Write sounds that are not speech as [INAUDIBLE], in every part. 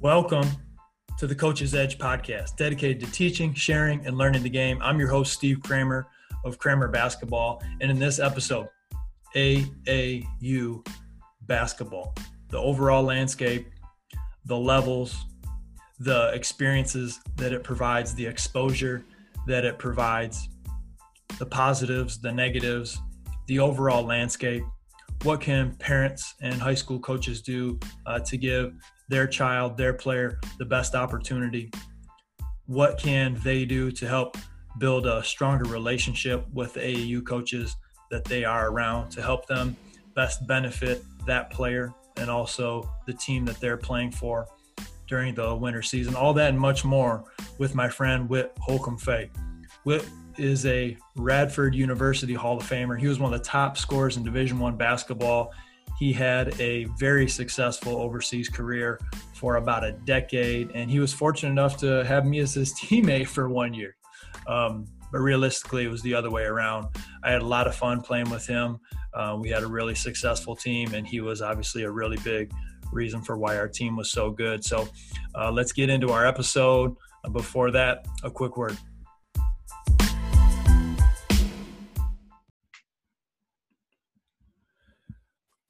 Welcome to the Coach's Edge podcast, dedicated to teaching, sharing, and learning the game. I'm your host, Steve Kramer of Kramer Basketball. And in this episode, AAU basketball, the overall landscape, the levels, the experiences that it provides, the exposure that it provides, the positives, the negatives, the overall landscape. What can parents and high school coaches do uh, to give their child, their player, the best opportunity? What can they do to help build a stronger relationship with the AAU coaches that they are around to help them best benefit that player and also the team that they're playing for during the winter season? All that and much more with my friend Whit Holcomb Faye. Whit is a Radford University Hall of Famer. He was one of the top scorers in Division One basketball he had a very successful overseas career for about a decade, and he was fortunate enough to have me as his [LAUGHS] teammate for one year. Um, but realistically, it was the other way around. I had a lot of fun playing with him. Uh, we had a really successful team, and he was obviously a really big reason for why our team was so good. So uh, let's get into our episode. Before that, a quick word.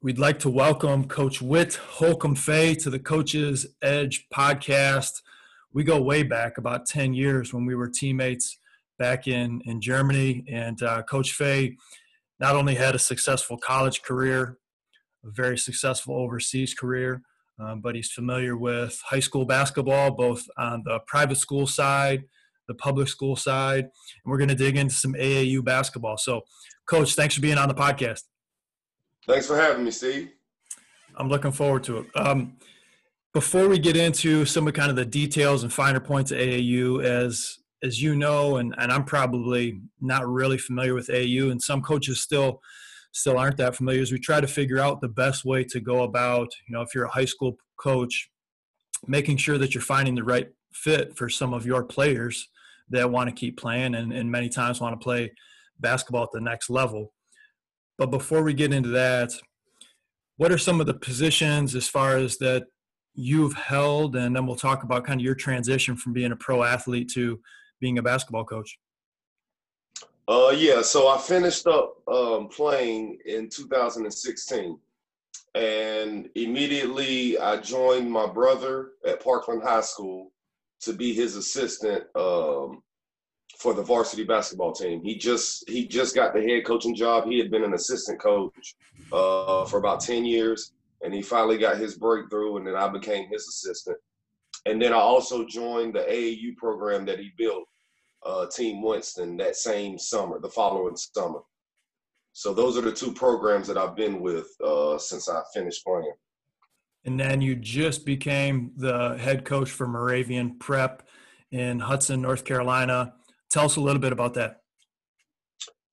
We'd like to welcome Coach Whit Holcomb Faye to the Coach's Edge podcast. We go way back about 10 years when we were teammates back in, in Germany. And uh, Coach Faye not only had a successful college career, a very successful overseas career, um, but he's familiar with high school basketball, both on the private school side, the public school side. And we're going to dig into some AAU basketball. So, Coach, thanks for being on the podcast. Thanks for having me, Steve. I'm looking forward to it. Um, before we get into some of kind of the details and finer points of AAU, as as you know, and, and I'm probably not really familiar with AAU, and some coaches still still aren't that familiar, as we try to figure out the best way to go about, you know, if you're a high school coach, making sure that you're finding the right fit for some of your players that want to keep playing and, and many times want to play basketball at the next level. But before we get into that, what are some of the positions as far as that you've held? And then we'll talk about kind of your transition from being a pro athlete to being a basketball coach. Uh, yeah, so I finished up um, playing in 2016. And immediately I joined my brother at Parkland High School to be his assistant um, for the varsity basketball team. He just he just got the head coaching job. He had been an assistant coach uh, for about ten years, and he finally got his breakthrough. And then I became his assistant. And then I also joined the AAU program that he built, uh, Team Winston, that same summer, the following summer. So those are the two programs that I've been with uh, since I finished playing. And then you just became the head coach for Moravian Prep in Hudson, North Carolina. Tell us a little bit about that.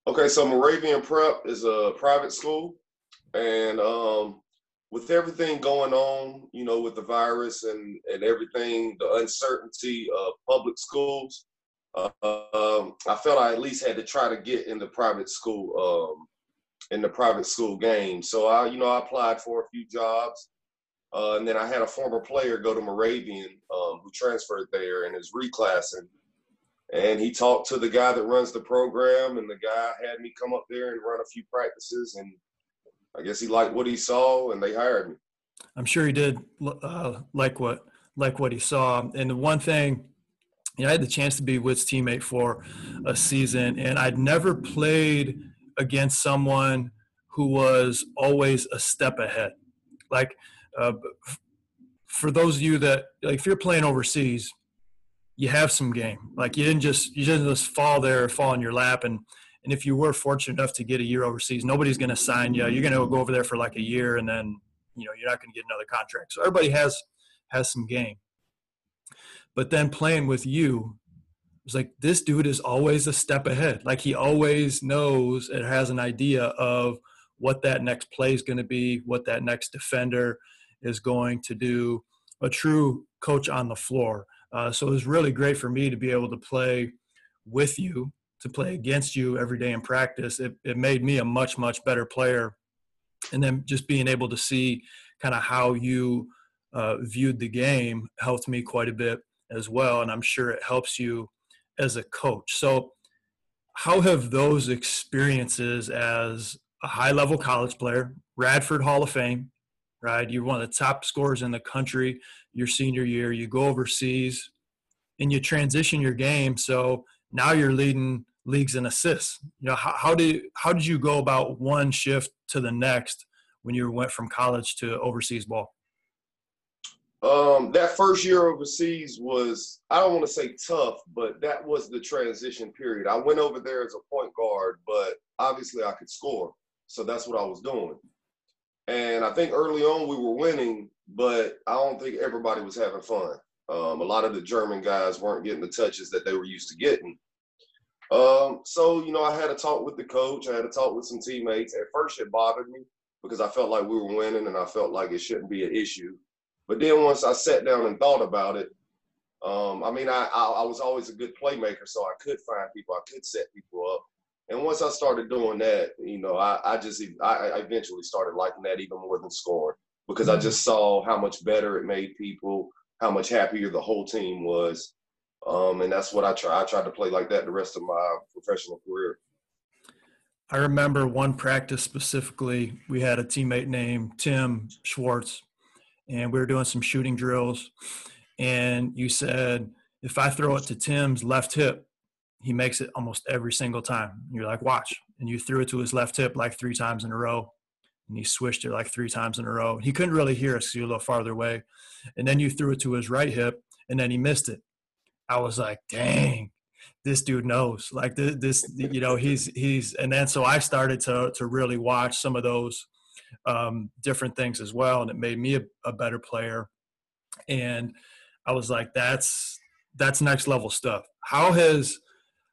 Okay, so Moravian Prep is a private school, and um, with everything going on, you know, with the virus and and everything, the uncertainty of public schools, uh, um, I felt I at least had to try to get in the private school um, in the private school game. So I, you know, I applied for a few jobs. Uh, and then I had a former player go to Moravian um, who transferred there and is reclassing and he talked to the guy that runs the program and the guy had me come up there and run a few practices and i guess he liked what he saw and they hired me. I'm sure he did uh, like what like what he saw. And the one thing you know, i had the chance to be with teammate for a season and i'd never played against someone who was always a step ahead. Like uh, for those of you that like if you're playing overseas you have some game. Like you didn't just you didn't just fall there, fall in your lap, and and if you were fortunate enough to get a year overseas, nobody's going to sign you. You're going to go over there for like a year, and then you know you're not going to get another contract. So everybody has has some game. But then playing with you, it's like this dude is always a step ahead. Like he always knows and has an idea of what that next play is going to be, what that next defender is going to do. A true coach on the floor. Uh, so it was really great for me to be able to play with you, to play against you every day in practice. It, it made me a much, much better player. And then just being able to see kind of how you uh, viewed the game helped me quite a bit as well. And I'm sure it helps you as a coach. So, how have those experiences as a high level college player, Radford Hall of Fame, right? You're one of the top scorers in the country your senior year. You go overseas and you transition your game. So now you're leading leagues in assists. You know, how, how did how did you go about one shift to the next when you went from college to overseas ball? Um, that first year overseas was I don't want to say tough, but that was the transition period. I went over there as a point guard, but obviously I could score, so that's what I was doing. And I think early on we were winning, but I don't think everybody was having fun. Um, a lot of the German guys weren't getting the touches that they were used to getting. Um, so, you know, I had a talk with the coach. I had a talk with some teammates. At first, it bothered me because I felt like we were winning and I felt like it shouldn't be an issue. But then once I sat down and thought about it, um, I mean, I, I, I was always a good playmaker, so I could find people, I could set people up. And once I started doing that, you know, I, I just I, I eventually started liking that even more than scoring because I mm-hmm. just saw how much better it made people, how much happier the whole team was. Um, and that's what I try. I tried to play like that the rest of my professional career. I remember one practice specifically. We had a teammate named Tim Schwartz, and we were doing some shooting drills. And you said, if I throw it to Tim's left hip, he makes it almost every single time. You're like, watch. And you threw it to his left hip like three times in a row. And he swished it like three times in a row. He couldn't really hear us you were a little farther away. And then you threw it to his right hip, and then he missed it. I was like, dang, this dude knows. Like this, this, you know, he's he's. And then so I started to to really watch some of those um, different things as well, and it made me a, a better player. And I was like, that's that's next level stuff. How has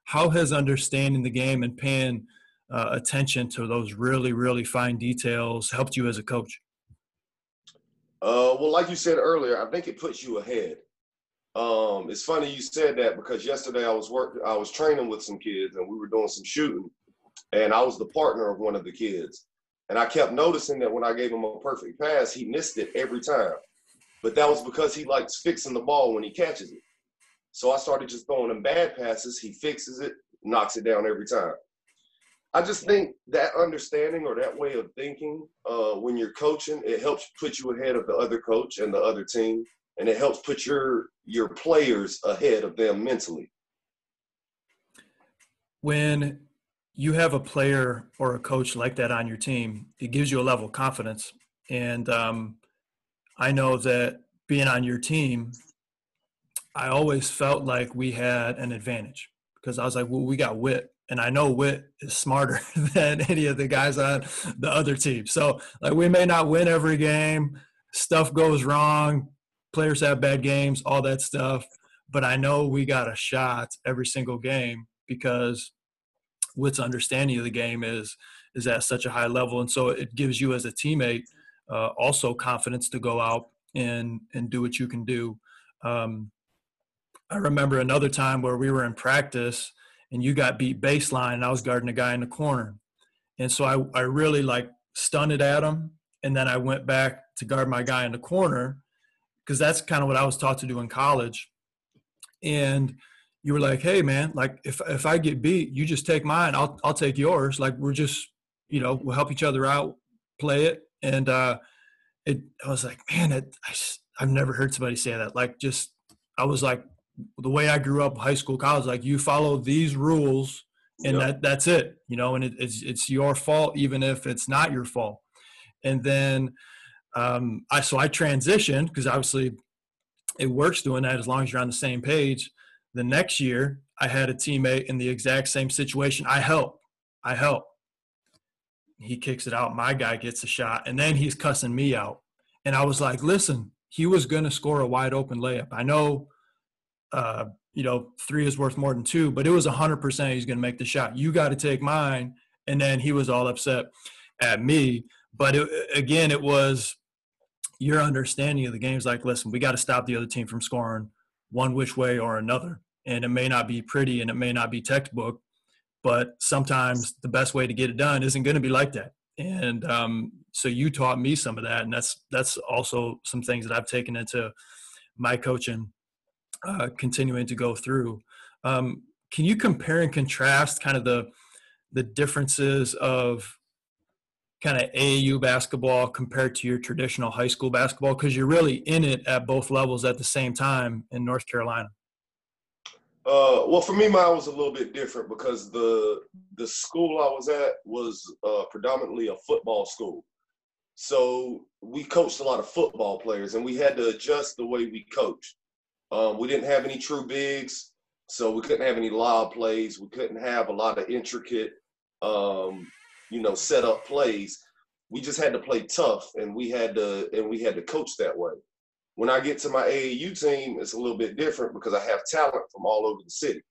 how has understanding the game and paying uh, attention to those really really fine details helped you as a coach? Uh, well, like you said earlier, I think it puts you ahead. Um, it's funny you said that because yesterday I was work I was training with some kids and we were doing some shooting, and I was the partner of one of the kids. And I kept noticing that when I gave him a perfect pass, he missed it every time. But that was because he likes fixing the ball when he catches it. So I started just throwing him bad passes. He fixes it, knocks it down every time. I just think that understanding or that way of thinking uh, when you're coaching, it helps put you ahead of the other coach and the other team, and it helps put your your players ahead of them mentally. When you have a player or a coach like that on your team, it gives you a level of confidence. And um, I know that being on your team, I always felt like we had an advantage because I was like, well, we got Whit. And I know Whit is smarter [LAUGHS] than any of the guys on the other team. So, like, we may not win every game, stuff goes wrong, players have bad games, all that stuff. But I know we got a shot every single game because Whit's understanding of the game is is at such a high level, and so it gives you as a teammate uh, also confidence to go out and and do what you can do. Um, I remember another time where we were in practice and you got beat baseline and I was guarding a guy in the corner. And so I, I really like stunned at him. And then I went back to guard my guy in the corner because that's kind of what I was taught to do in college. And you were like, hey man, like if if I get beat, you just take mine, I'll I'll take yours. Like we're just, you know, we'll help each other out, play it. And uh it I was like, man, it, I, I've never heard somebody say that. Like just I was like the way I grew up, high school, college, like you follow these rules and yep. that that's it, you know, and it, it's it's your fault even if it's not your fault. And then um, I so I transitioned because obviously it works doing that as long as you're on the same page. The next year, I had a teammate in the exact same situation. I help, I help. He kicks it out. My guy gets a shot, and then he's cussing me out. And I was like, listen, he was going to score a wide open layup. I know uh, you know, three is worth more than two, but it was 100% he's going to make the shot. You got to take mine. And then he was all upset at me. But it, again, it was your understanding of the game is like, listen, we got to stop the other team from scoring one which way or another. And it may not be pretty and it may not be textbook, but sometimes the best way to get it done isn't going to be like that. And um, so you taught me some of that, and that's that's also some things that I've taken into my coaching, uh, continuing to go through. Um, can you compare and contrast kind of the the differences of kind of AAU basketball compared to your traditional high school basketball because you're really in it at both levels at the same time in North Carolina? Uh, well, for me, mine was a little bit different because the the school I was at was uh, predominantly a football school. So we coached a lot of football players, and we had to adjust the way we coached. Um, we didn't have any true bigs, so we couldn't have any lob plays. We couldn't have a lot of intricate, um, you know, set up plays. We just had to play tough, and we had to and we had to coach that way. When I get to my AAU team, it's a little bit different because I have talent from all over the city,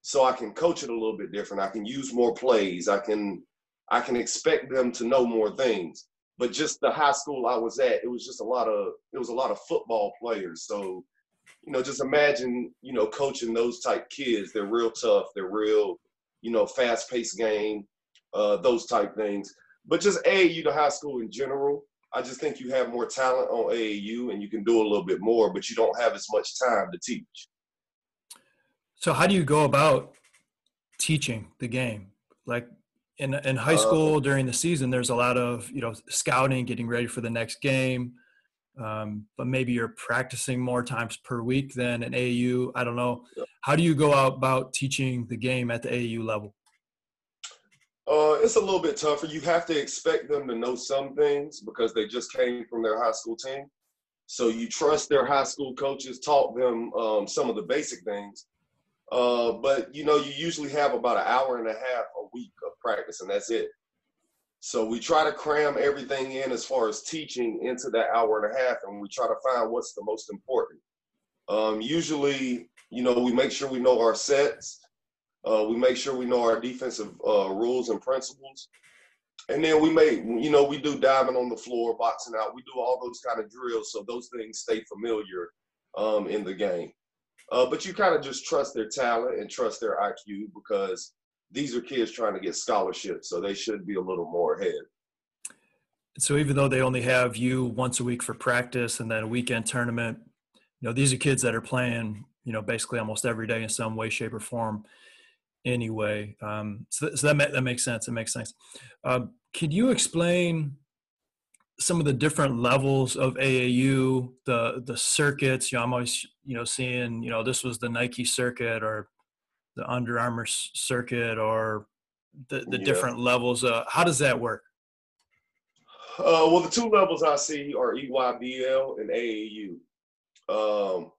so I can coach it a little bit different. I can use more plays. I can I can expect them to know more things but just the high school I was at, it was just a lot of it was a lot of football players. So, you know, just imagine, you know, coaching those type kids. They're real tough. They're real, you know, fast paced game, uh, those type things. But just AAU to high school in general, I just think you have more talent on AAU and you can do a little bit more, but you don't have as much time to teach. So, how do you go about teaching the game? Like, in in high uh, school uh, during the season, there's a lot of you know scouting, getting ready for the next game. Um, but maybe you're practicing more times per week than an AAU. I don't know. How do you go out about teaching the game at the AAU level? Uh, it's a little bit tougher. You have to expect them to know some things because they just came from their high school team. So you trust their high school coaches taught them um, some of the basic things. Uh, but you know, you usually have about an hour and a half a week of practice, and that's it. So we try to cram everything in as far as teaching into that hour and a half, and we try to find what's the most important. Um, usually, you know, we make sure we know our sets. Uh, we make sure we know our defensive uh, rules and principles. And then we may, you know, we do diving on the floor, boxing out. We do all those kind of drills so those things stay familiar um, in the game. Uh, but you kind of just trust their talent and trust their IQ because these are kids trying to get scholarships, so they should be a little more ahead. So even though they only have you once a week for practice and then a weekend tournament, you know these are kids that are playing, you know, basically almost every day in some way, shape, or form. Anyway, um, so, so that that makes sense. It makes sense. Uh, could you explain some of the different levels of AAU, the the circuits. You know, I'm always you know seeing you know this was the Nike circuit or the Under Armour circuit or the the yeah. different levels. Uh, how does that work? Uh, well, the two levels I see are EYBL and AAU. Um,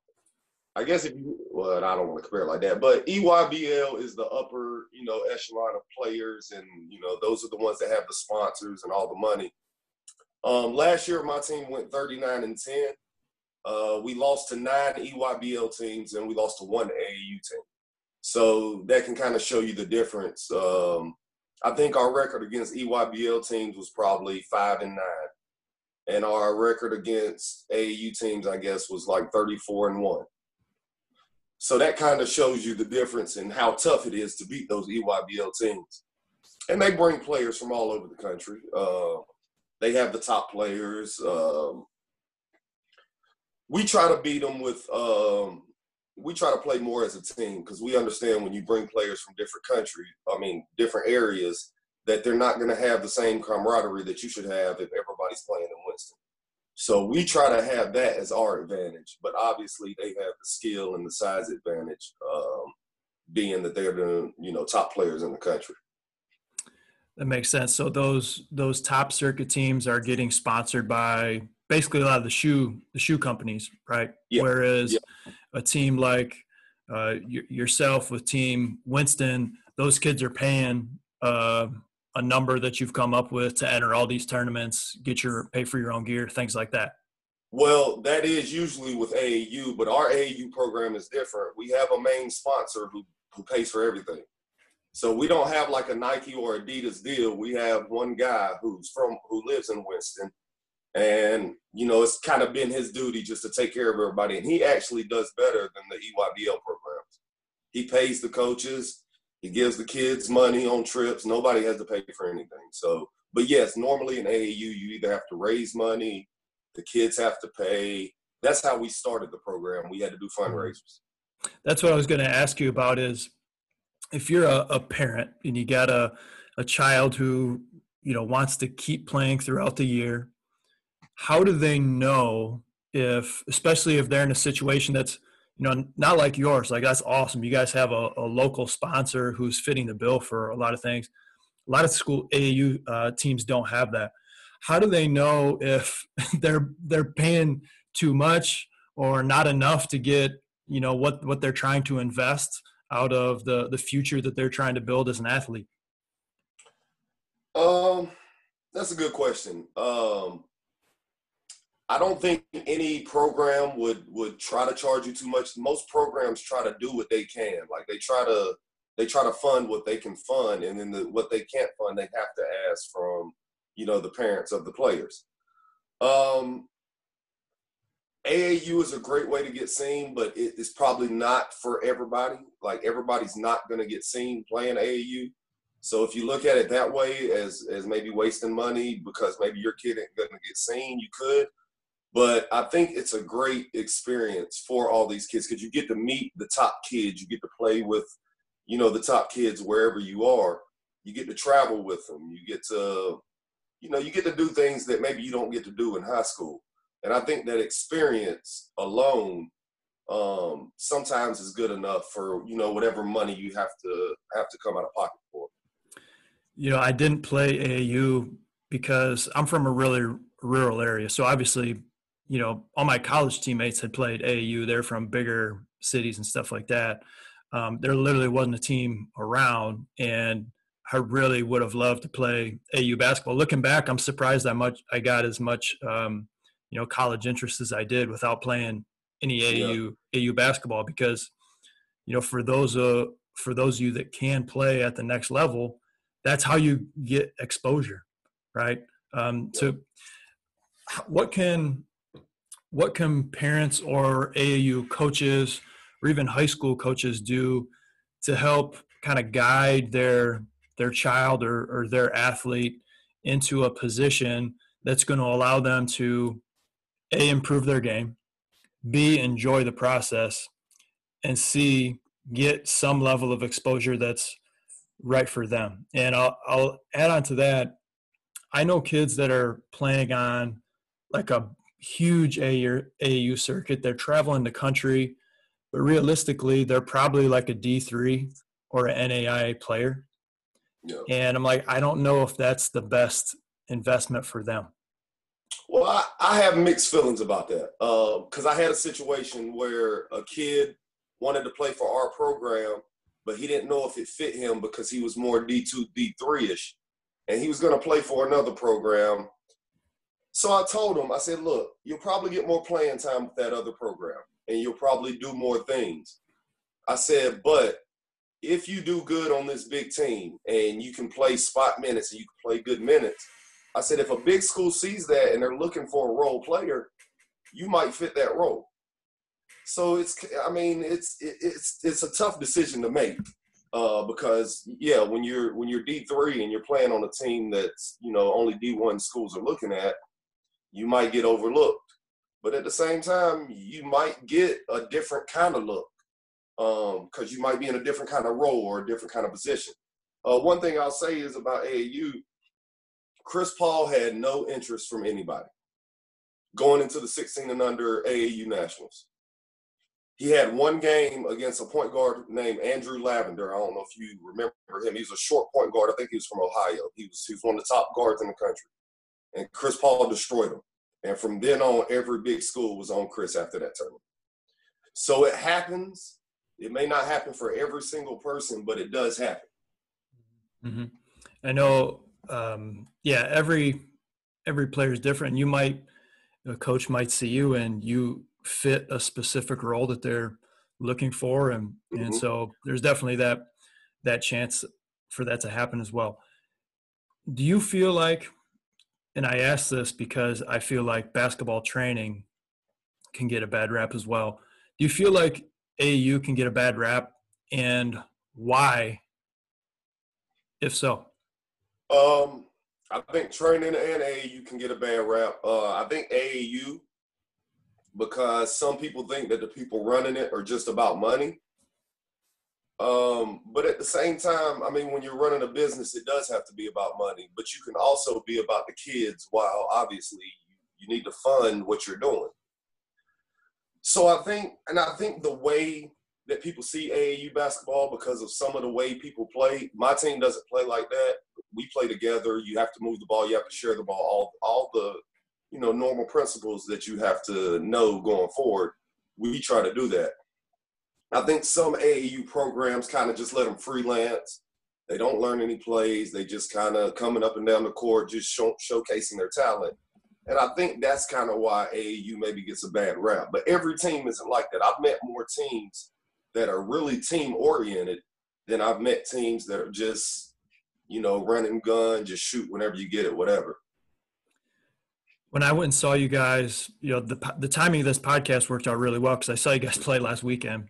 I guess if you, well, I don't want to compare it like that, but EYBL is the upper, you know, echelon of players, and you know, those are the ones that have the sponsors and all the money. Um, last year, my team went 39 and 10. Uh, we lost to nine EYBL teams and we lost to one AAU team. So that can kind of show you the difference. Um, I think our record against EYBL teams was probably five and nine, and our record against AAU teams, I guess, was like 34 and one. So that kind of shows you the difference in how tough it is to beat those EYBL teams. And they bring players from all over the country. Uh, they have the top players. Um, we try to beat them with. Um, we try to play more as a team because we understand when you bring players from different countries, I mean different areas, that they're not going to have the same camaraderie that you should have if everybody's playing in Winston. So we try to have that as our advantage, but obviously they have the skill and the size advantage, um, being that they're the you know top players in the country. That makes sense. So those those top circuit teams are getting sponsored by basically a lot of the shoe the shoe companies, right? Yeah. Whereas yeah. A team like uh, yourself with Team Winston, those kids are paying uh, a number that you've come up with to enter all these tournaments, get your pay for your own gear, things like that. Well, that is usually with AAU, but our AAU program is different. We have a main sponsor who who pays for everything. So we don't have like a Nike or Adidas deal. We have one guy who's from who lives in Winston, and you know it's kind of been his duty just to take care of everybody. And he actually does better than the EYBL programs. He pays the coaches. He gives the kids money on trips. Nobody has to pay for anything. So But yes, normally in AAU, you either have to raise money, the kids have to pay. That's how we started the program. We had to do fundraisers. That's what I was going to ask you about is if you're a, a parent and you got a, a child who, you know, wants to keep playing throughout the year, how do they know if, especially if they're in a situation that's, you know, not like yours, like that's awesome. You guys have a, a local sponsor who's fitting the bill for a lot of things. A lot of school AAU uh, teams don't have that. How do they know if [LAUGHS] they're they're paying too much or not enough to get you know what what they're trying to invest out of the the future that they're trying to build as an athlete? Um, that's a good question. Um, I don't think any program would would try to charge you too much. Most programs try to do what they can. Like they try to they try to fund what they can fund, and then the, what they can't fund, they have to ask from you know the parents of the players. Um, AAU is a great way to get seen, but it is probably not for everybody. Like everybody's not going to get seen playing AAU. So if you look at it that way, as as maybe wasting money because maybe your kid ain't going to get seen, you could. But I think it's a great experience for all these kids because you get to meet the top kids. You get to play with, you know, the top kids wherever you are. You get to travel with them. You get to, you know, you get to do things that maybe you don't get to do in high school. And I think that experience alone um, sometimes is good enough for you know whatever money you have to have to come out of pocket for. You know, I didn't play AAU because I'm from a really rural area, so obviously you know, all my college teammates had played AAU. They're from bigger cities and stuff like that. Um, there literally wasn't a team around, and I really would have loved to play AU basketball. Looking back, I'm surprised I much I got as much um, you know college interest as I did without playing any AU yeah. AU basketball because you know for those uh for those of you that can play at the next level, that's how you get exposure, right? Um, yeah. So, what can what can parents or AAU coaches or even high school coaches do to help kind of guide their their child or, or their athlete into a position that's going to allow them to a improve their game b enjoy the process and c get some level of exposure that's right for them. And i'll, I'll add on to that i know kids that are playing on like a huge AU circuit. They're traveling the country, but realistically, they're probably like a D3 or an NAIA player. Yeah. And I'm like, I don't know if that's the best investment for them. Well, I, I have mixed feelings about that because uh, I had a situation where a kid wanted to play for our program, but he didn't know if it fit him because he was more D2, D3 ish. And he was going to play for another program so I told him, I said, look, you'll probably get more playing time with that other program and you'll probably do more things. I said, but if you do good on this big team and you can play spot minutes and you can play good minutes, I said, if a big school sees that and they're looking for a role player, you might fit that role. So it's, I mean, it's it's it's a tough decision to make uh, because yeah, when you're when you're D three and you're playing on a team that's you know only D one schools are looking at, you might get overlooked. But at the same time, you might get a different kind of look because um, you might be in a different kind of role or a different kind of position. Uh, one thing I'll say is about AAU, Chris Paul had no interest from anybody going into the 16 and under AAU Nationals. He had one game against a point guard named Andrew Lavender. I don't know if you remember him. He was a short point guard. I think he was from Ohio. He was, he was one of the top guards in the country and Chris Paul destroyed him. And from then on, every big school was on Chris after that tournament. So it happens. It may not happen for every single person, but it does happen. Mm-hmm. I know. Um, yeah, every every player is different. You might a coach might see you and you fit a specific role that they're looking for, and mm-hmm. and so there's definitely that that chance for that to happen as well. Do you feel like and I ask this because I feel like basketball training can get a bad rap as well. Do you feel like AAU can get a bad rap, and why? If so, um, I think training and AAU can get a bad rap. Uh, I think AAU because some people think that the people running it are just about money. Um, but at the same time, I mean, when you're running a business, it does have to be about money, but you can also be about the kids while obviously you need to fund what you're doing. So I think, and I think the way that people see AAU basketball because of some of the way people play, my team doesn't play like that. We play together. You have to move the ball. You have to share the ball. All, all the, you know, normal principles that you have to know going forward. We try to do that. I think some AAU programs kind of just let them freelance. They don't learn any plays. They just kind of coming up and down the court, just show, showcasing their talent. And I think that's kind of why AAU maybe gets a bad rap. But every team isn't like that. I've met more teams that are really team oriented than I've met teams that are just, you know, running gun, just shoot whenever you get it, whatever. When I went and saw you guys, you know, the the timing of this podcast worked out really well because I saw you guys [LAUGHS] play last weekend,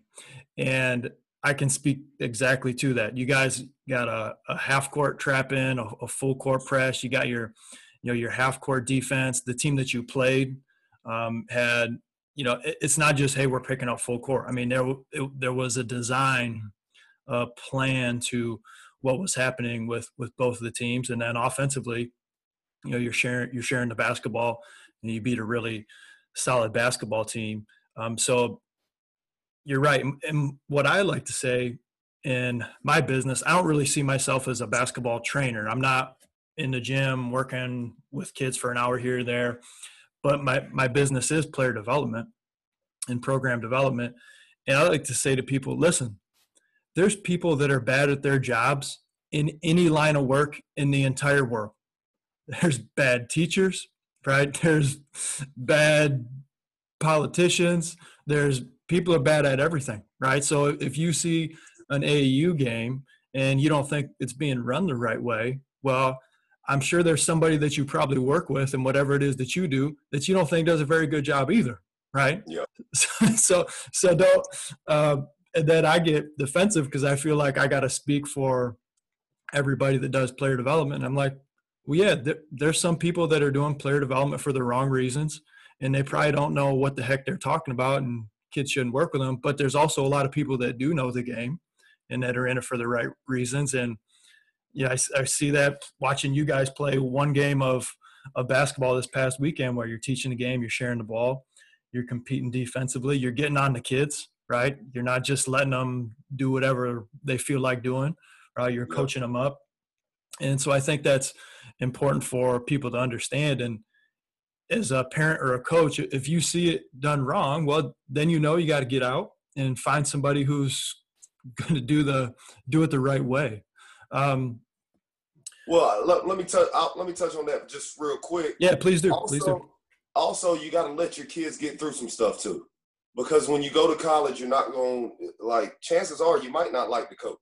and I can speak exactly to that. You guys got a, a half court trap in, a, a full court press. You got your you know your half court defense. The team that you played um, had you know it's not just hey we're picking up full court. I mean there it, there was a design uh, plan to what was happening with with both of the teams, and then offensively, you know you're sharing you're sharing the basketball, and you beat a really solid basketball team. Um, so you're right. And what I like to say in my business, I don't really see myself as a basketball trainer. I'm not in the gym working with kids for an hour here or there. But my, my business is player development and program development. And I like to say to people, listen, there's people that are bad at their jobs in any line of work in the entire world. There's bad teachers, right? [LAUGHS] There's bad politicians. There's people are bad at everything, right? So if you see an AAU game and you don't think it's being run the right way, well, I'm sure there's somebody that you probably work with and whatever it is that you do that you don't think does a very good job either, right? Yeah. [LAUGHS] So so don't uh, and then I get defensive because I feel like I got to speak for everybody that does player development. I'm like, well, yeah, there, there's some people that are doing player development for the wrong reasons, and they probably don't know what the heck they're talking about, and kids shouldn't work with them. But there's also a lot of people that do know the game and that are in it for the right reasons, and yeah, I, I, see that watching you guys play one game of of basketball this past weekend where you're teaching the game, you're sharing the ball, you're competing defensively, you're getting on the kids, right? You're not just letting them do whatever they feel like doing, right? You're coaching them up. And so I think that's important for people to understand. And as a parent or a coach, if you see it done wrong, well, then you know you got to get out and find somebody who's [LAUGHS] going to do the do it the right way. Um, well, let, let me touch. Let me touch on that just real quick. Yeah, please do. Also, please do. Also, you got to let your kids get through some stuff too, because when you go to college, you're not going like. Chances are, you might not like the coach.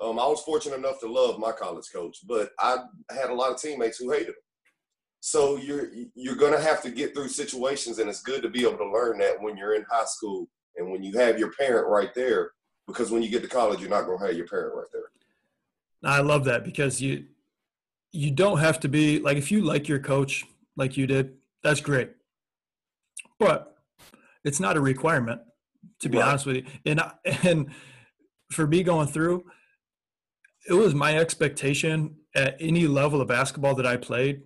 Um, I was fortunate enough to love my college coach, but I had a lot of teammates who hated him. So you're you're gonna have to get through situations, and it's good to be able to learn that when you're in high school and when you have your parent right there. Because when you get to college, you're not gonna have your parent right there. I love that because you you don't have to be like if you like your coach like you did, that's great. But it's not a requirement, to be right. honest with you. And and for me going through, it was my expectation at any level of basketball that I played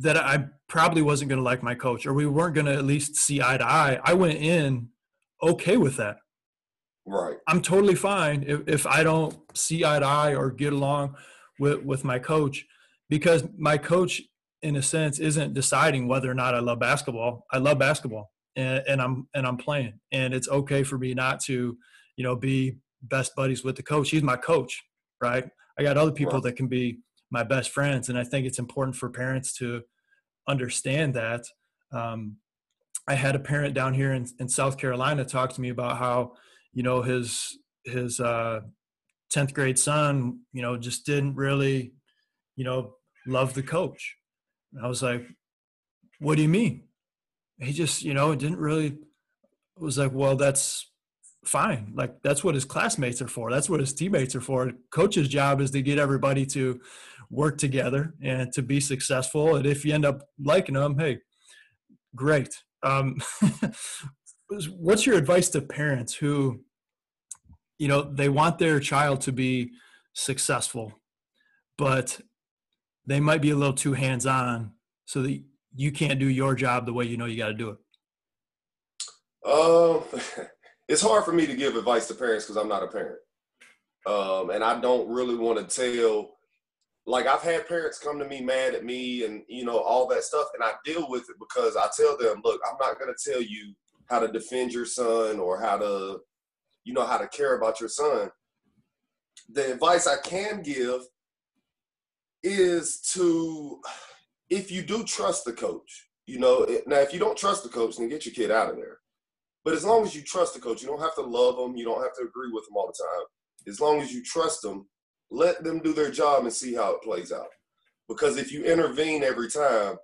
that I probably wasn't going to like my coach, or we weren't going to at least see eye to eye. I went in okay with that. Right. I'm totally fine if, if I don't see eye to eye or get along with, with my coach because my coach, in a sense, isn't deciding whether or not I love basketball. I love basketball and, and I'm and I'm playing. And it's okay for me not to, you know, be best buddies with the coach. He's my coach, right? I got other people right. that can be my best friends. And I think it's important for parents to understand that. Um, I had a parent down here in, in South Carolina talk to me about how you know his his uh, 10th grade son you know just didn't really you know love the coach and i was like what do you mean he just you know didn't really was like well that's fine. Like that's what his classmates are for. That's what his teammates are for. Coach's job is to get everybody to work together and to be successful. And if you end up liking them, hey, great. Um, [LAUGHS] what's your advice to parents who, you know, they want their child to be successful, but they might be a little too hands on so that you can't do your job the way you know you got to do it? Um, [LAUGHS] it's hard for me to give advice to parents because I'm not a parent. Um, and I don't really want to tell, like, I've had parents come to me mad at me and, you know, all that stuff. And I deal with it because I tell them, look, I'm not going to tell you how to defend your son or how to, you know, how to care about your son. The advice I can give is to, if you do trust the coach, you know, now if you don't trust the coach, then get your kid out of there. But as long as you trust the coach, you don't have to love them. You don't have to agree with them all the time. As long as you trust them, let them do their job and see how it plays out. Because if you intervene every time,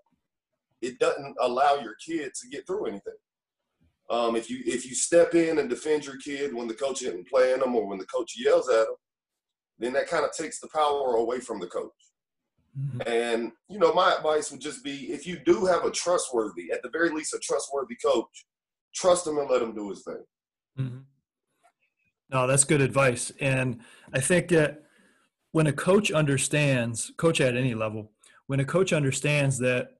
it doesn't allow your kid to get through anything. Um, if you if you step in and defend your kid when the coach isn't playing them or when the coach yells at them, then that kind of takes the power away from the coach. Mm-hmm. And you know, my advice would just be if you do have a trustworthy, at the very least, a trustworthy coach, trust him and let him do his thing. Mm-hmm. No, that's good advice. And I think that when a coach understands, coach at any level, when a coach understands that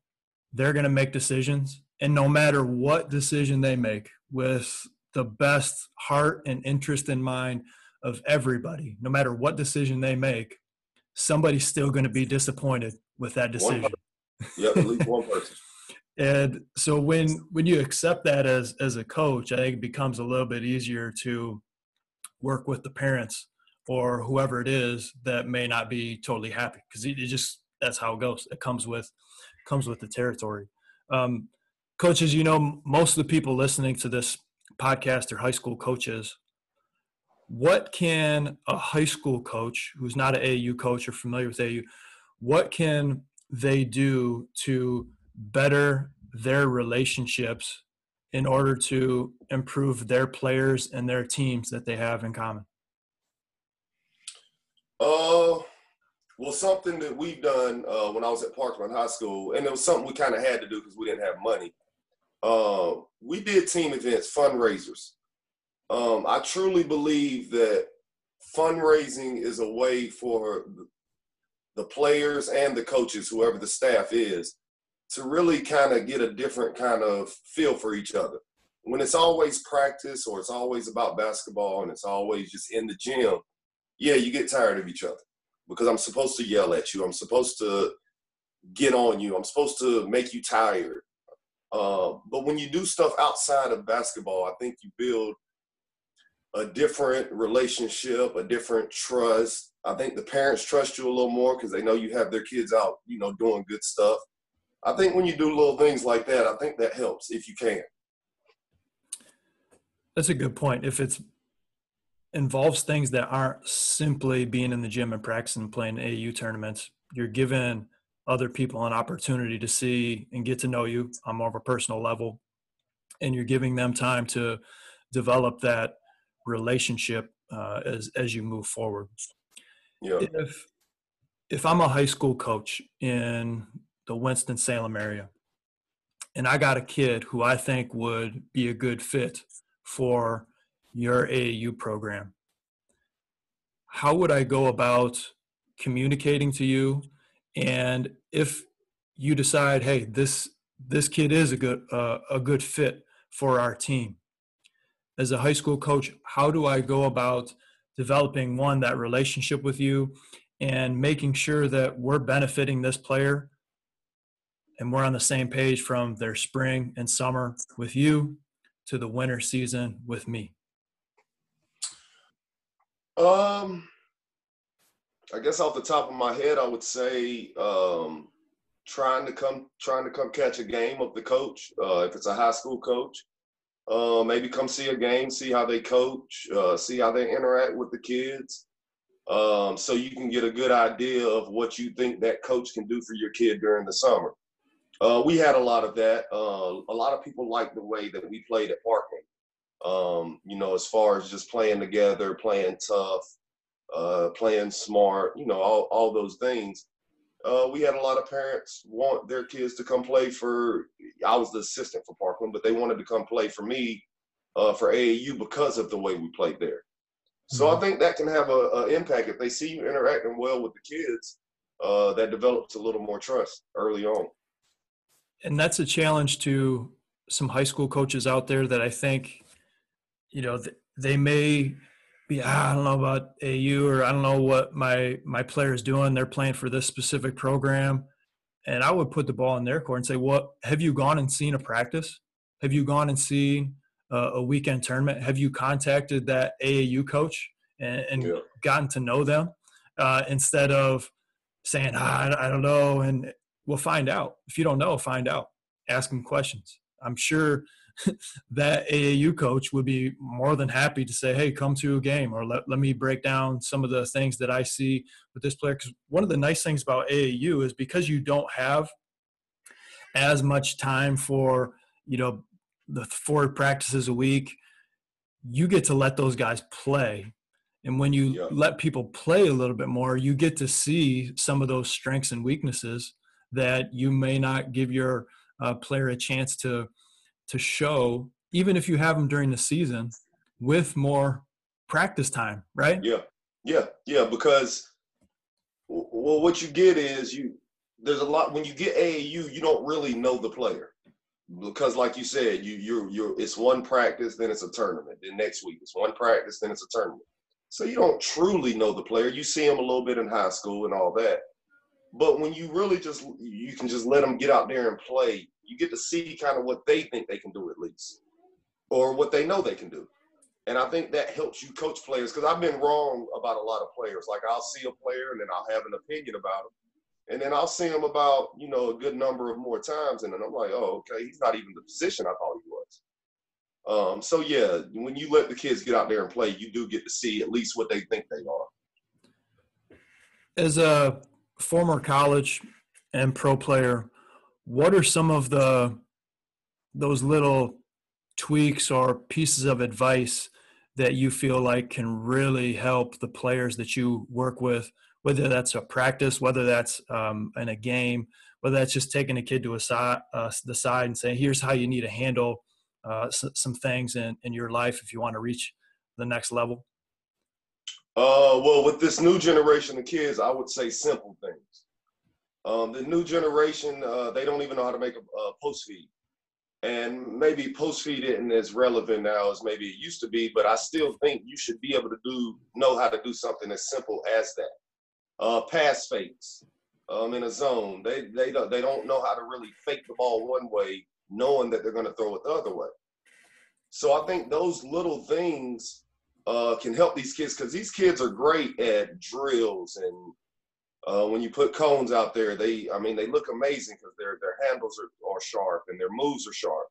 they're going to make decisions, and no matter what decision they make, with the best heart and interest in mind of everybody, no matter what decision they make, somebody's still going to be disappointed with that decision. Yep, at least [LAUGHS] one person. And so when when you accept that as as a coach, I think it becomes a little bit easier to work with the parents or whoever it is that may not be totally happy because it, it, just that's how it goes. It comes with comes with the territory. Um, coaches, you know, most of the people listening to this podcast are high school coaches. What can a high school coach who's not an AU coach or familiar with AU, what can they do to better their relationships in order to improve their players and their teams that they have in common? Uh, well, something that we've done uh, when I was at Parkland High School, and it was something we kind of had to do because we didn't have money. Uh, we did team events, fundraisers. Um, I truly believe that fundraising is a way for the players and the coaches, whoever the staff is, to really kind of get a different kind of feel for each other. When it's always practice or it's always about basketball and it's always just in the gym, yeah, you get tired of each other because I'm supposed to yell at you. I'm supposed to get on you. I'm supposed to make you tired. Uh, but when you do stuff outside of basketball, I think you build a different relationship, a different trust. I think the parents trust you a little more because they know you have their kids out, you know, doing good stuff. I think when you do little things like that, I think that helps if you can. That's a good point. If it involves things that aren't simply being in the gym and practicing and playing AU tournaments, you're giving other people an opportunity to see and get to know you on more of a personal level. And you're giving them time to develop that relationship uh, as as you move forward. Yeah. If if I'm a high school coach in the Winston Salem area. And I got a kid who I think would be a good fit for your AAU program. How would I go about communicating to you? And if you decide, hey, this this kid is a good uh, a good fit for our team. As a high school coach, how do I go about developing one that relationship with you and making sure that we're benefiting this player and we're on the same page from their spring and summer with you to the winter season with me? Um, I guess off the top of my head, I would say um, trying to come trying to come catch a game of the coach. Uh, if it's a high school coach, uh, maybe come see a game, see how they coach, uh, see how they interact with the kids, um, so you can get a good idea of what you think that coach can do for your kid during the summer. Uh, we had a lot of that. Uh, a lot of people liked the way that we played at Parkland. Um, you know, as far as just playing together, playing tough, uh, playing smart, you know, all, all those things. Uh, we had a lot of parents want their kids to come play for. I was the assistant for Parkland, but they wanted to come play for me uh, for AAU because of the way we played there. So mm-hmm. I think that can have a, a, impact if they see you interacting well with the kids. Uh, that develops a little more trust early on. And that's a challenge to some high school coaches out there that I think, you know, they may be ah, I don't know about AAU or I don't know what my my player is doing. They're playing for this specific program, and I would put the ball in their court and say, "What have you gone and seen a practice? Have you gone and seen a weekend tournament? Have you contacted that AAU coach and, and yeah. gotten to know them uh, instead of saying, ah, I, I don't know, and we'll find out. If you don't know, find out. Ask them questions. I'm sure [LAUGHS] that AAU coach would be more than happy to say, hey, come to a game or let, let me break down some of the things that I see with this player. Because one of the nice things about AAU is because you don't have as much time for, you know, the four practices a week, you get to let those guys play. And when you yeah. let people play a little bit more, you get to see some of those strengths and weaknesses that you may not give your uh, player a chance to to show, even if you have them during the season with more practice time, right? Yeah, yeah, yeah. Because well, what you get is you there's a lot when you get AAU, you don't really know the player because like you said, you you're you're it's one practice, then it's a tournament. Then next week it's one practice, then it's a tournament. So you don't truly know the player. You see him a little bit in high school and all that. But when you really just you can just let them get out there and play, you get to see kind of what they think they can do at least, or what they know they can do. And I think that helps you coach players because I've been wrong about a lot of players. Like I'll see a player and then I'll have an opinion about him and then I'll see him about, you know, a good number of more times. And then I'm like, oh, okay, he's not even the position I thought he was. Um, so yeah, when you let the kids get out there and play, you do get to see at least what they think they are. As a former college and pro player, what are some of the those little tweaks or pieces of advice that you feel like can really help the players that you work with whether that's a practice, whether that's um, in a game, whether that's just taking a kid to a side, uh, the side and saying, here's how you need to handle uh, s- some things in, in your life if you want to reach the next level? Uh, well, with this new generation of kids, I would say simple things. Um, the new generation, uh, they don't even know how to make a, a post feed. And maybe post feed isn't as relevant now as maybe it used to be, but I still think you should be able to do know how to do something as simple as that uh, pass fakes um, in a zone. They they don't they don't know how to really fake the ball one way, knowing that they're going to throw it the other way. So I think those little things uh, can help these kids because these kids are great at drills and uh, when you put cones out there, they I mean they look amazing because their their handles are, are sharp and their moves are sharp.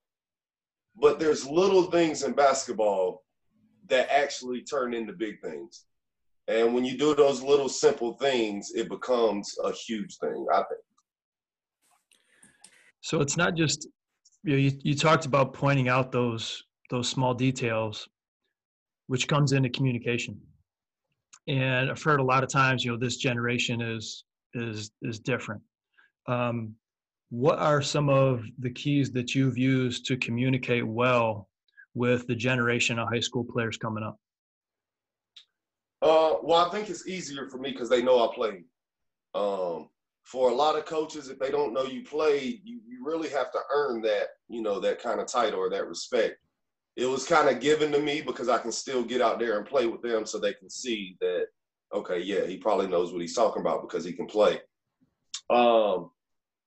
But there's little things in basketball that actually turn into big things. And when you do those little simple things, it becomes a huge thing, I think. So it's not just you, know, you, you talked about pointing out those those small details, which comes into communication. And I've heard a lot of times, you know, this generation is is is different. Um, what are some of the keys that you've used to communicate well with the generation of high school players coming up? Uh, well, I think it's easier for me because they know I played. Um, for a lot of coaches, if they don't know you played, you, you really have to earn that, you know, that kind of title or that respect. It was kind of given to me because I can still get out there and play with them so they can see that, okay, yeah, he probably knows what he's talking about because he can play. Um,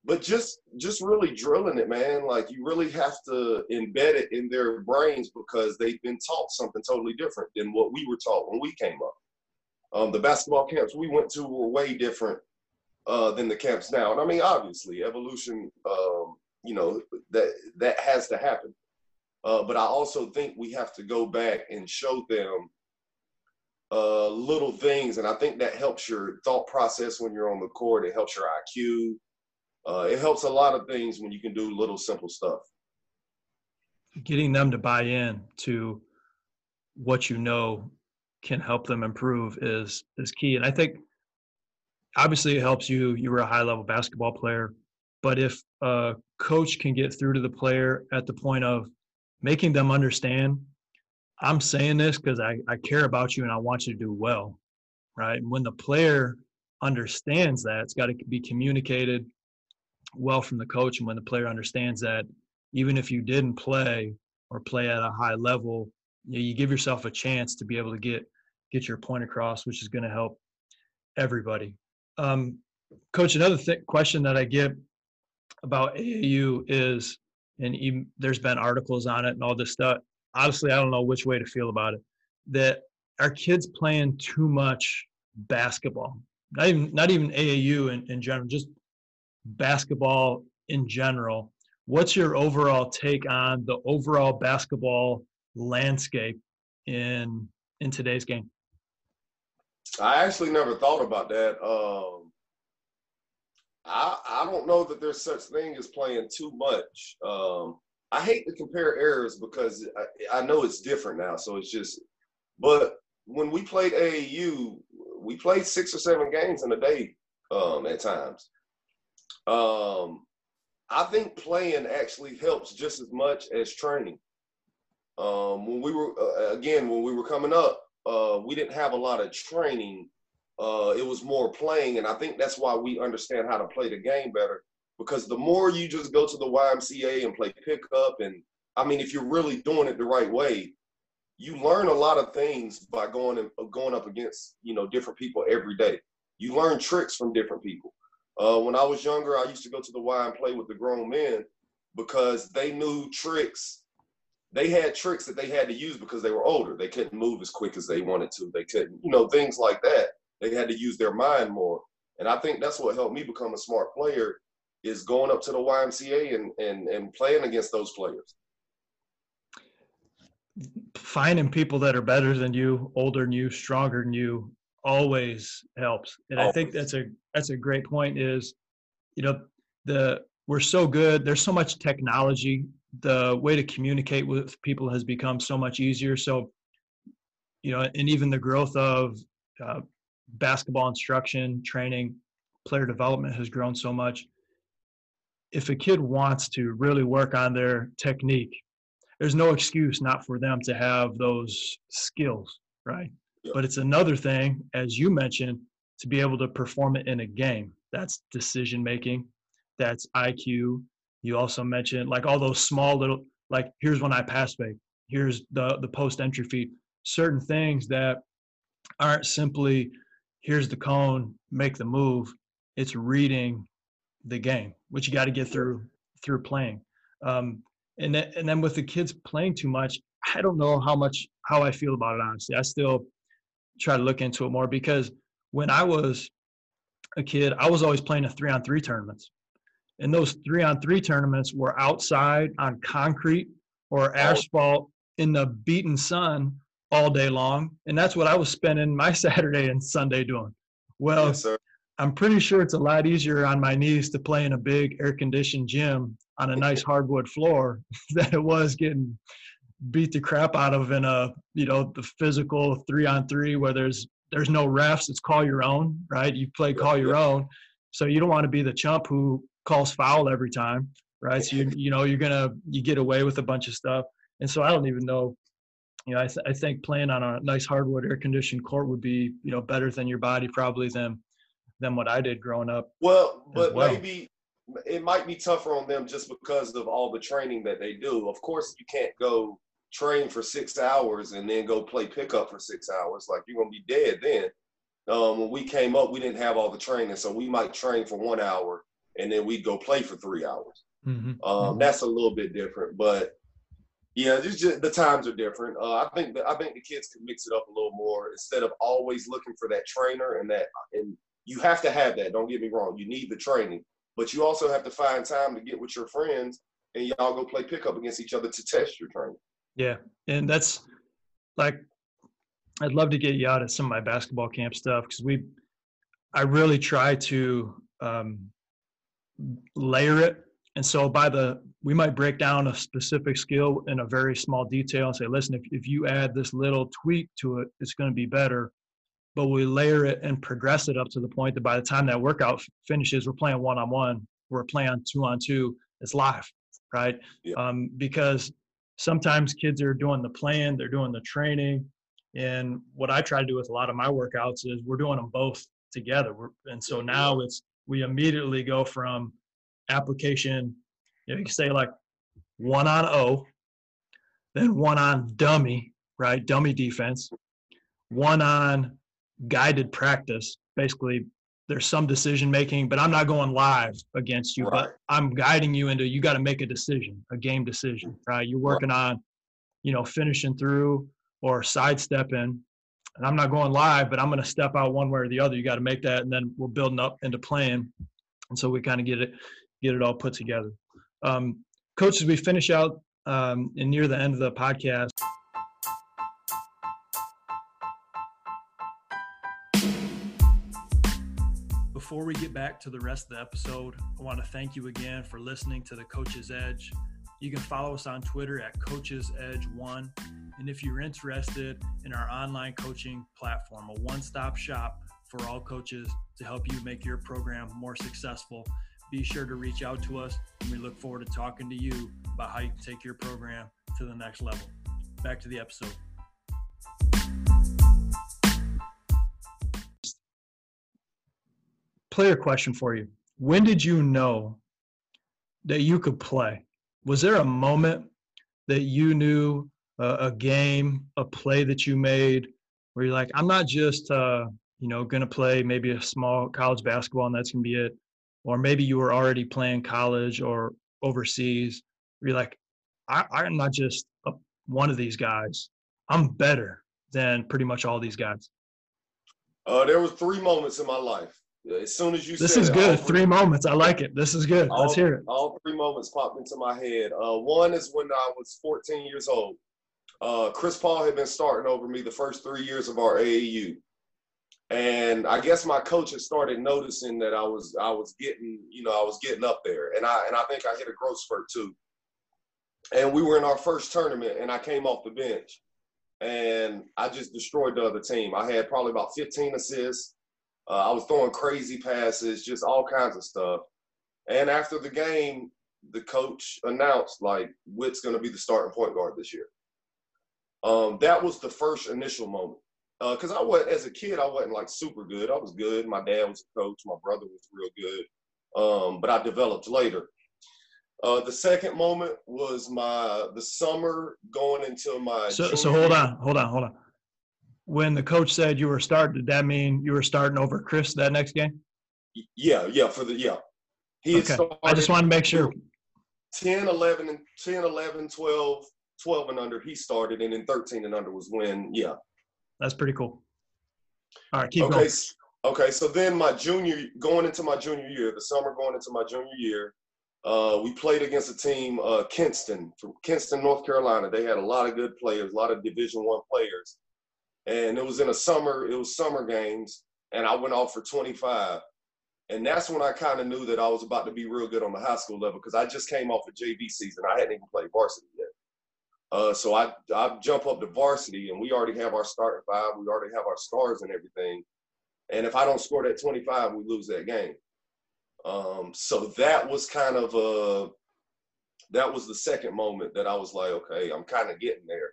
but just just really drilling it, man. Like you really have to embed it in their brains because they've been taught something totally different than what we were taught when we came up. Um, the basketball camps we went to were way different uh, than the camps now. And I mean, obviously, evolution, um, you know, that that has to happen. Uh, but I also think we have to go back and show them uh, little things, and I think that helps your thought process when you're on the court. It helps your IQ. Uh, it helps a lot of things when you can do little simple stuff. Getting them to buy in to what you know can help them improve is is key. And I think obviously it helps you. You were a high level basketball player, but if a coach can get through to the player at the point of making them understand, I'm saying this because I, I care about you and I want you to do well, right? And when the player understands that, it's got to be communicated well from the coach. And when the player understands that, even if you didn't play or play at a high level, you, you give yourself a chance to be able to get get your point across, which is going to help everybody. Um, Coach, another th- question that I get about AAU is, and even, there's been articles on it and all this stuff. Honestly, I don't know which way to feel about it. That our kids playing too much basketball? Not even not even AAU in, in general, just basketball in general. What's your overall take on the overall basketball landscape in in today's game? I actually never thought about that. Um, I I don't know that there's such thing as playing too much. Um, I hate to compare eras because I, I know it's different now. So it's just, but when we played AAU, we played six or seven games in a day um, at times. Um, I think playing actually helps just as much as training. Um, when we were uh, again when we were coming up, uh, we didn't have a lot of training. Uh, it was more playing, and I think that's why we understand how to play the game better. Because the more you just go to the YMCA and play pickup, and I mean, if you're really doing it the right way, you learn a lot of things by going and going up against you know different people every day. You learn tricks from different people. Uh, when I was younger, I used to go to the Y and play with the grown men because they knew tricks. They had tricks that they had to use because they were older. They couldn't move as quick as they wanted to. They couldn't, you know, things like that. They had to use their mind more. And I think that's what helped me become a smart player is going up to the YMCA and and and playing against those players finding people that are better than you, older than you, stronger than you always helps. And always. I think that's a that's a great point is you know the we're so good there's so much technology the way to communicate with people has become so much easier so you know and even the growth of uh, basketball instruction training player development has grown so much if a kid wants to really work on their technique there's no excuse not for them to have those skills, right? But it's another thing, as you mentioned, to be able to perform it in a game. That's decision making, that's IQ. You also mentioned like all those small little like here's when I pass fake, here's the the post entry feed, certain things that aren't simply here's the cone, make the move. It's reading the game, which you got to get through through playing. Um, and then, and then with the kids playing too much, I don't know how much how I feel about it honestly. I still try to look into it more because when I was a kid, I was always playing a three on three tournaments. And those three on three tournaments were outside on concrete or oh. asphalt in the beaten sun all day long. And that's what I was spending my [LAUGHS] Saturday and Sunday doing. Well, yes, I'm pretty sure it's a lot easier on my knees to play in a big air conditioned gym on a nice [LAUGHS] hardwood floor [LAUGHS] than it was getting beat the crap out of in a you know the physical three on three where there's there's no refs it's call your own right? You play call your own. So you don't want to be the chump who calls foul every time right? So you you know you're gonna you get away with a bunch of stuff. And so i don't even know you know i, th- I think playing on a nice hardwood air conditioned court would be you know better than your body probably than than what i did growing up well but well. maybe it might be tougher on them just because of all the training that they do. Of course, you can't go train for six hours and then go play pickup for six hours. Like you're gonna be dead then. Um, when we came up, we didn't have all the training, so we might train for one hour and then we'd go play for three hours. Mm-hmm. Um, mm-hmm. That's a little bit different, but yeah, just, the times are different. Uh, I think that I think the kids can mix it up a little more instead of always looking for that trainer and that. And you have to have that. Don't get me wrong. You need the training, but you also have to find time to get with your friends and y'all go play pickup against each other to test your training. Yeah, and that's like I'd love to get you out at some of my basketball camp stuff because we, I really try to um, layer it and so by the we might break down a specific skill in a very small detail and say listen if, if you add this little tweak to it it's going to be better. But we layer it and progress it up to the point that by the time that workout finishes we're playing one-on-one we're playing two-on-two it's live right? Yeah. um, because sometimes kids are doing the plan they're doing the training and what i try to do with a lot of my workouts is we're doing them both together. We're, and so now it's we immediately go from application, you, know, you say like one on O, then one on dummy, right? Dummy defense, one on guided practice. Basically, there's some decision making, but I'm not going live against you, right. but I'm guiding you into you got to make a decision, a game decision, right? You're working right. on, you know, finishing through or sidestepping. And I'm not going live, but I'm going to step out one way or the other. You got to make that, and then we're building up into playing. And so we kind of get it get it all put together. Um, coach, as we finish out um, and near the end of the podcast, Before we get back to the rest of the episode, I want to thank you again for listening to the Coach's Edge. You can follow us on Twitter at Coach's Edge One. And if you're interested in our online coaching platform, a one stop shop for all coaches to help you make your program more successful, be sure to reach out to us and we look forward to talking to you about how you can take your program to the next level. Back to the episode. Player question for you. When did you know that you could play? Was there a moment that you knew uh, a game, a play that you made where you're like, I'm not just, uh, you know, going to play maybe a small college basketball and that's going to be it or maybe you were already playing college or overseas. You're like, I, I'm not just a, one of these guys. I'm better than pretty much all these guys. Uh, there were three moments in my life. As soon as you this is good. Three, three, moments. I like it. This is good. All, Let's hear it. All three moments popped into my head. Uh, one is when I was 14 years old. Uh, Chris Paul had been starting over me the first three years of our AAU and I guess my coach had started noticing that I was I was getting you know I was getting up there, and I and I think I hit a growth spurt too. And we were in our first tournament, and I came off the bench, and I just destroyed the other team. I had probably about 15 assists. Uh, I was throwing crazy passes, just all kinds of stuff. And after the game, the coach announced like Whit's going to be the starting point guard this year. Um, that was the first initial moment because uh, I was as a kid, I wasn't like super good. I was good. My dad was a coach. My brother was real good. Um, but I developed later. Uh, the second moment was my the summer going into my. So, so hold on, hold on, hold on. When the coach said you were starting, did that mean you were starting over Chris that next game? Yeah, yeah, for the yeah. He okay. I just wanted to make sure. 10, 11, and 10, 11, 12, 12 and under, he started, and then 13 and under was when, yeah, that's pretty cool. All right, keep okay, going. Okay, so then my junior, going into my junior year, the summer going into my junior year, uh, we played against a team, uh, Kinston, from Kinston, North Carolina. They had a lot of good players, a lot of Division One players, and it was in a summer. It was summer games, and I went off for 25, and that's when I kind of knew that I was about to be real good on the high school level because I just came off a JV season. I hadn't even played varsity. Uh, so I I jump up to varsity, and we already have our starting five. We already have our stars and everything. And if I don't score that 25, we lose that game. Um, so that was kind of a that was the second moment that I was like, okay, I'm kind of getting there.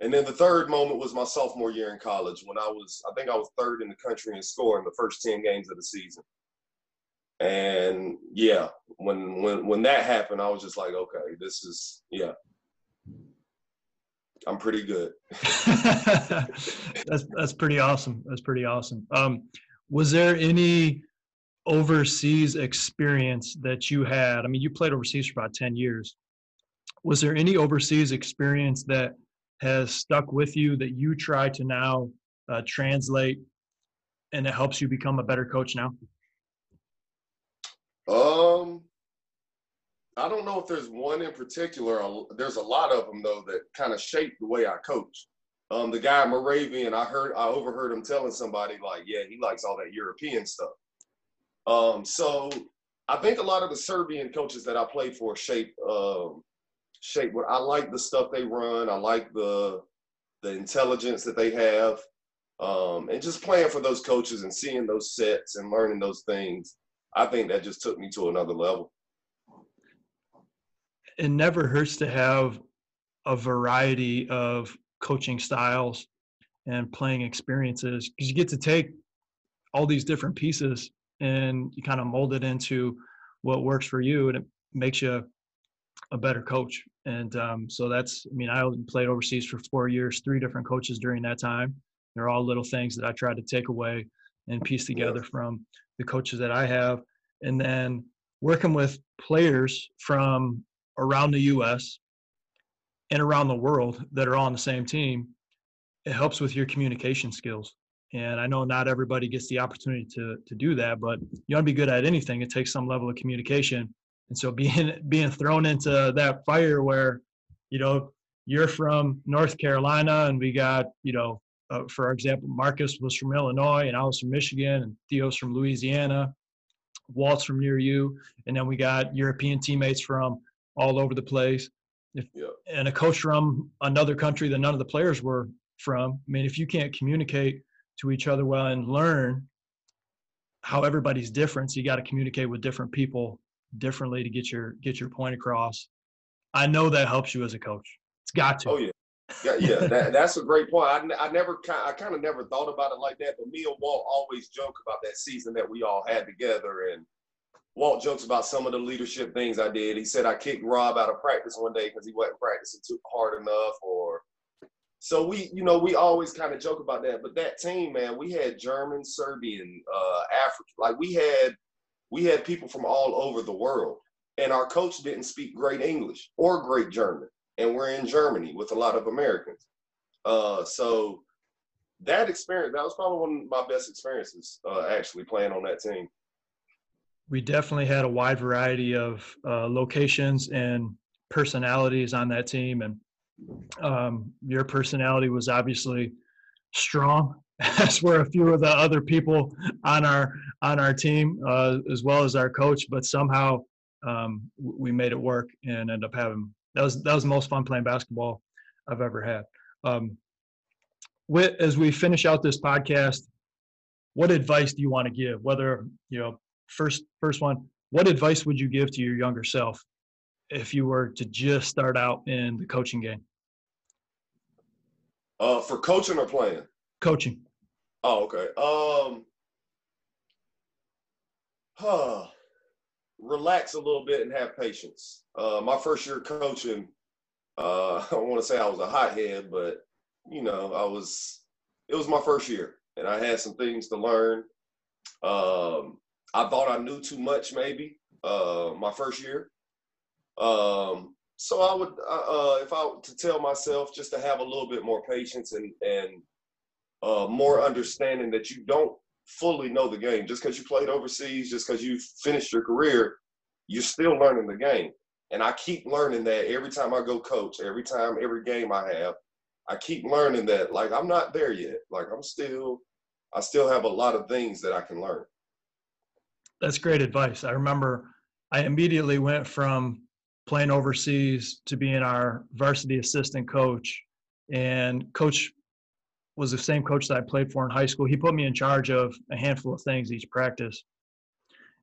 And then the third moment was my sophomore year in college when I was, I think I was third in the country in scoring the first 10 games of the season. And yeah, when when when that happened, I was just like, okay, this is yeah, I'm pretty good. [LAUGHS] [LAUGHS] that's that's pretty awesome. That's pretty awesome. Um, was there any overseas experience that you had? I mean, you played overseas for about ten years. Was there any overseas experience that has stuck with you that you try to now uh, translate, and it helps you become a better coach now? Um, I don't know if there's one in particular. There's a lot of them though that kind of shape the way I coach. Um, the guy Moravian, I heard, I overheard him telling somebody like, "Yeah, he likes all that European stuff." Um, so I think a lot of the Serbian coaches that I played for shape um, shape what I like the stuff they run. I like the the intelligence that they have, um, and just playing for those coaches and seeing those sets and learning those things. I think that just took me to another level. It never hurts to have a variety of coaching styles and playing experiences because you get to take all these different pieces and you kind of mold it into what works for you and it makes you a better coach. And um, so that's i mean i played overseas for four years three different coaches during that time. They're all little things that i tried to take away and piece together from the coaches that i have. And then working with players from around the us and around the world that are on the same team it helps with your communication skills and I know not everybody gets the opportunity to to do that, but you want to be good at anything. It takes some level of communication. And so [LAUGHS] being being thrown into that fire where, you know, you're from North Carolina and we got, you know, uh, for example, Marcus was from Illinois and I was from Michigan and Theo's from Louisiana, Walt's from near you, and then we got European teammates from all over the place. If, yeah. And a coach from another country that none of the players were from. I mean, if you can't communicate to each other well and learn how everybody's different. So you got to communicate with different people differently to get your get your point across. I know that helps you as a coach. It's got to. Oh yeah. Yeah, yeah, that, that's a great point. I, I never, I kind of never thought about it like that. But me and Walt always joke about that season that we all had together, and Walt jokes about some of the leadership things I did. He said I kicked Rob out of practice one day because he wasn't practicing too hard enough, or so we, you know, we always kind of joke about that. But that team, man, we had German, Serbian, uh, African. Like we had, we had people from all over the world, and our coach didn't speak great English or great German, and we're in Germany with a lot of Americans. Uh, so that experience, that was probably one of my best experiences, uh, actually playing on that team. We definitely had a wide variety of uh, locations and personalities on that team, and um, your personality was obviously strong, [LAUGHS] as were a few of the other people on our on our team, uh, as well as our coach. But somehow um, we made it work and ended up having that was that was the most fun playing basketball I've ever had. Um, Whit, as we finish out this podcast, what advice do you want to give? Whether you know first first one, what advice would you give to your younger self if you were to just start out in the coaching game? Uh, for coaching or playing? Coaching. Oh, okay. Um, huh. Relax a little bit and have patience. Uh, my first year coaching, uh, [LAUGHS] I don't want to say I was a hothead, but you know, I was. It was my first year, and I had some things to learn. Um, I thought I knew too much, maybe. Uh, my first year, um, so I would, uh, if I to tell myself just to have a little bit more patience and and uh, more understanding that you don't fully know the game just because you played overseas, just because you finished your career, you're still learning the game. And I keep learning that every time I go coach, every time, every game I have, I keep learning that like I'm not there yet. Like I'm still, I still have a lot of things that I can learn. That's great advice. I remember I immediately went from playing overseas to being our varsity assistant coach. And coach was the same coach that I played for in high school. He put me in charge of a handful of things each practice.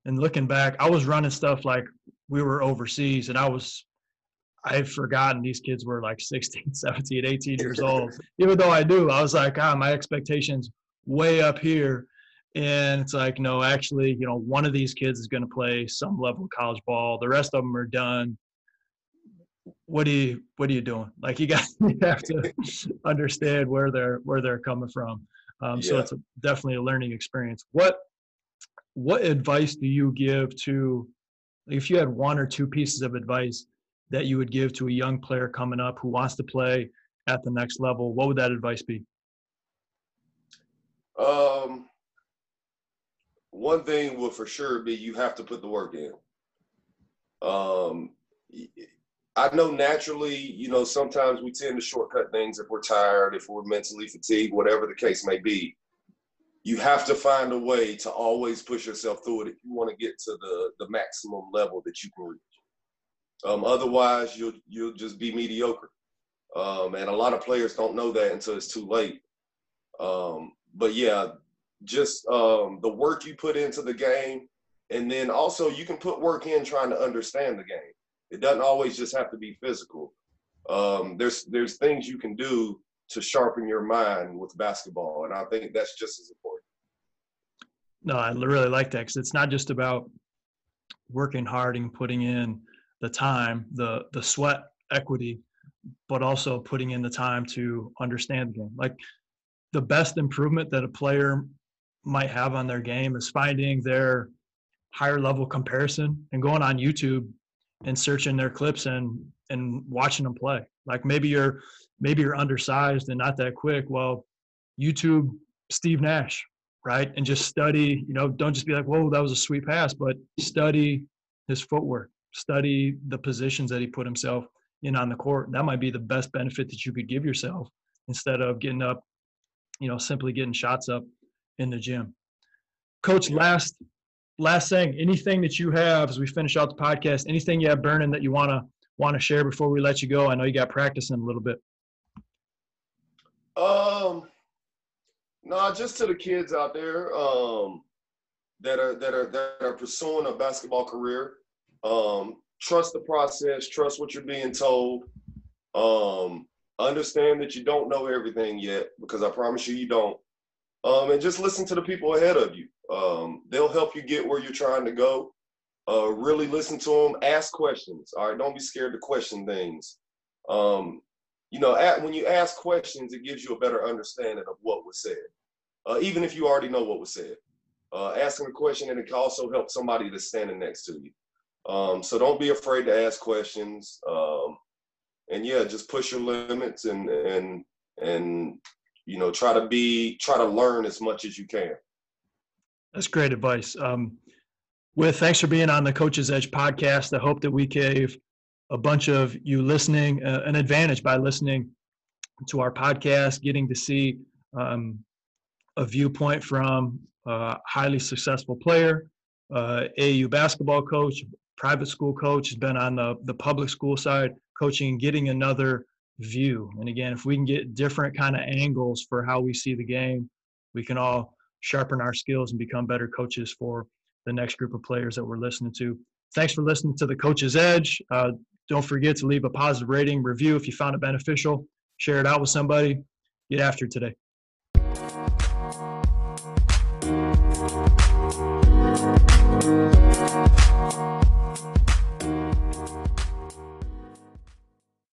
And looking back, I was running stuff like we were overseas and I was I've forgotten these kids were like 16, [LAUGHS] 17, 18 years old. [LAUGHS] Even though I knew, I was like, ah, my expectations way up here. And it's like, no, actually, you know, one of these kids is going to play some level of college ball. The rest of them are done. What are you what are you doing? [LAUGHS] Like you got you have to understand where they're where they're coming from. Um, yeah. so it's a, definitely a learning experience. What what advice do you give to if you had one or two pieces of advice that you would give to a young player coming up who wants to play at the next level what would that advice be? Um one thing will for sure be you have to put the work in um I know naturally, you know, sometimes we tend to shortcut things if we're tired, if we're mentally fatigued, whatever the case may be. you have to find a way to always push yourself through it if you want to get to the the maximum level that you can reach. Um, otherwise, you'll you'll just be mediocre. Um, and a lot of players don't know that until it's too late. Um, but yeah, just um, the work you put into the game, and then also you can put work in trying to understand the game. It doesn't always just have to be physical. Um, there's there's things you can do to sharpen your mind with basketball, and I think that's just as important. No, I really like that because it's not just about working hard and putting in the time, the the sweat equity, but also putting in the time to understand the game. Like the best improvement that a player might have on their game is finding their higher level comparison and going on YouTube and searching their clips and and watching them play. Like maybe you're maybe you're undersized and not that quick. Well, YouTube Steve Nash, right? And just study, you know, don't just be like, whoa, that was a sweet pass, but study his footwork, study the positions that he put himself in on the court. That might be the best benefit that you could give yourself instead of getting up, you know, simply getting shots up in the gym. Coach, last last thing, anything that you have as we finish out the podcast, anything you have burning that you wanna wanna share before we let you go? I know you got practicing a little bit. Um, no, just to the kids out there um, that are that are that are pursuing a basketball career. Um, trust the process. Trust what you're being told. Um, understand that you don't know everything yet, because I promise you, you don't. Um, and just listen to the people ahead of you. Um, they'll help you get where you're trying to go. Uh, really listen to them. Ask questions. All right, don't be scared to question things. Um, you know, at, when you ask questions, it gives you a better understanding of what was said, uh, even if you already know what was said. Uh, asking a question and it can also help somebody that's standing next to you. Um, so don't be afraid to ask questions. Um, and yeah, just push your limits and and and you know try to be try to learn as much as you can. That's great advice. Um, Whit thanks for being on the Coach's Edge podcast. I hope that we gave a bunch of you listening uh, an advantage by listening to our podcast, getting to see um, a viewpoint from a highly successful player, uh, AAU basketball coach, private school coach, has been on the, the public school side coaching, getting another view. And again, if we can get different kind of angles for how we see the game, we can all sharpen our skills and become better coaches for the next group of players that we're listening to. Thanks for listening to the Coach's Edge. Uh, don't forget to leave a positive rating, review if you found it beneficial. Share it out with somebody. Get after today.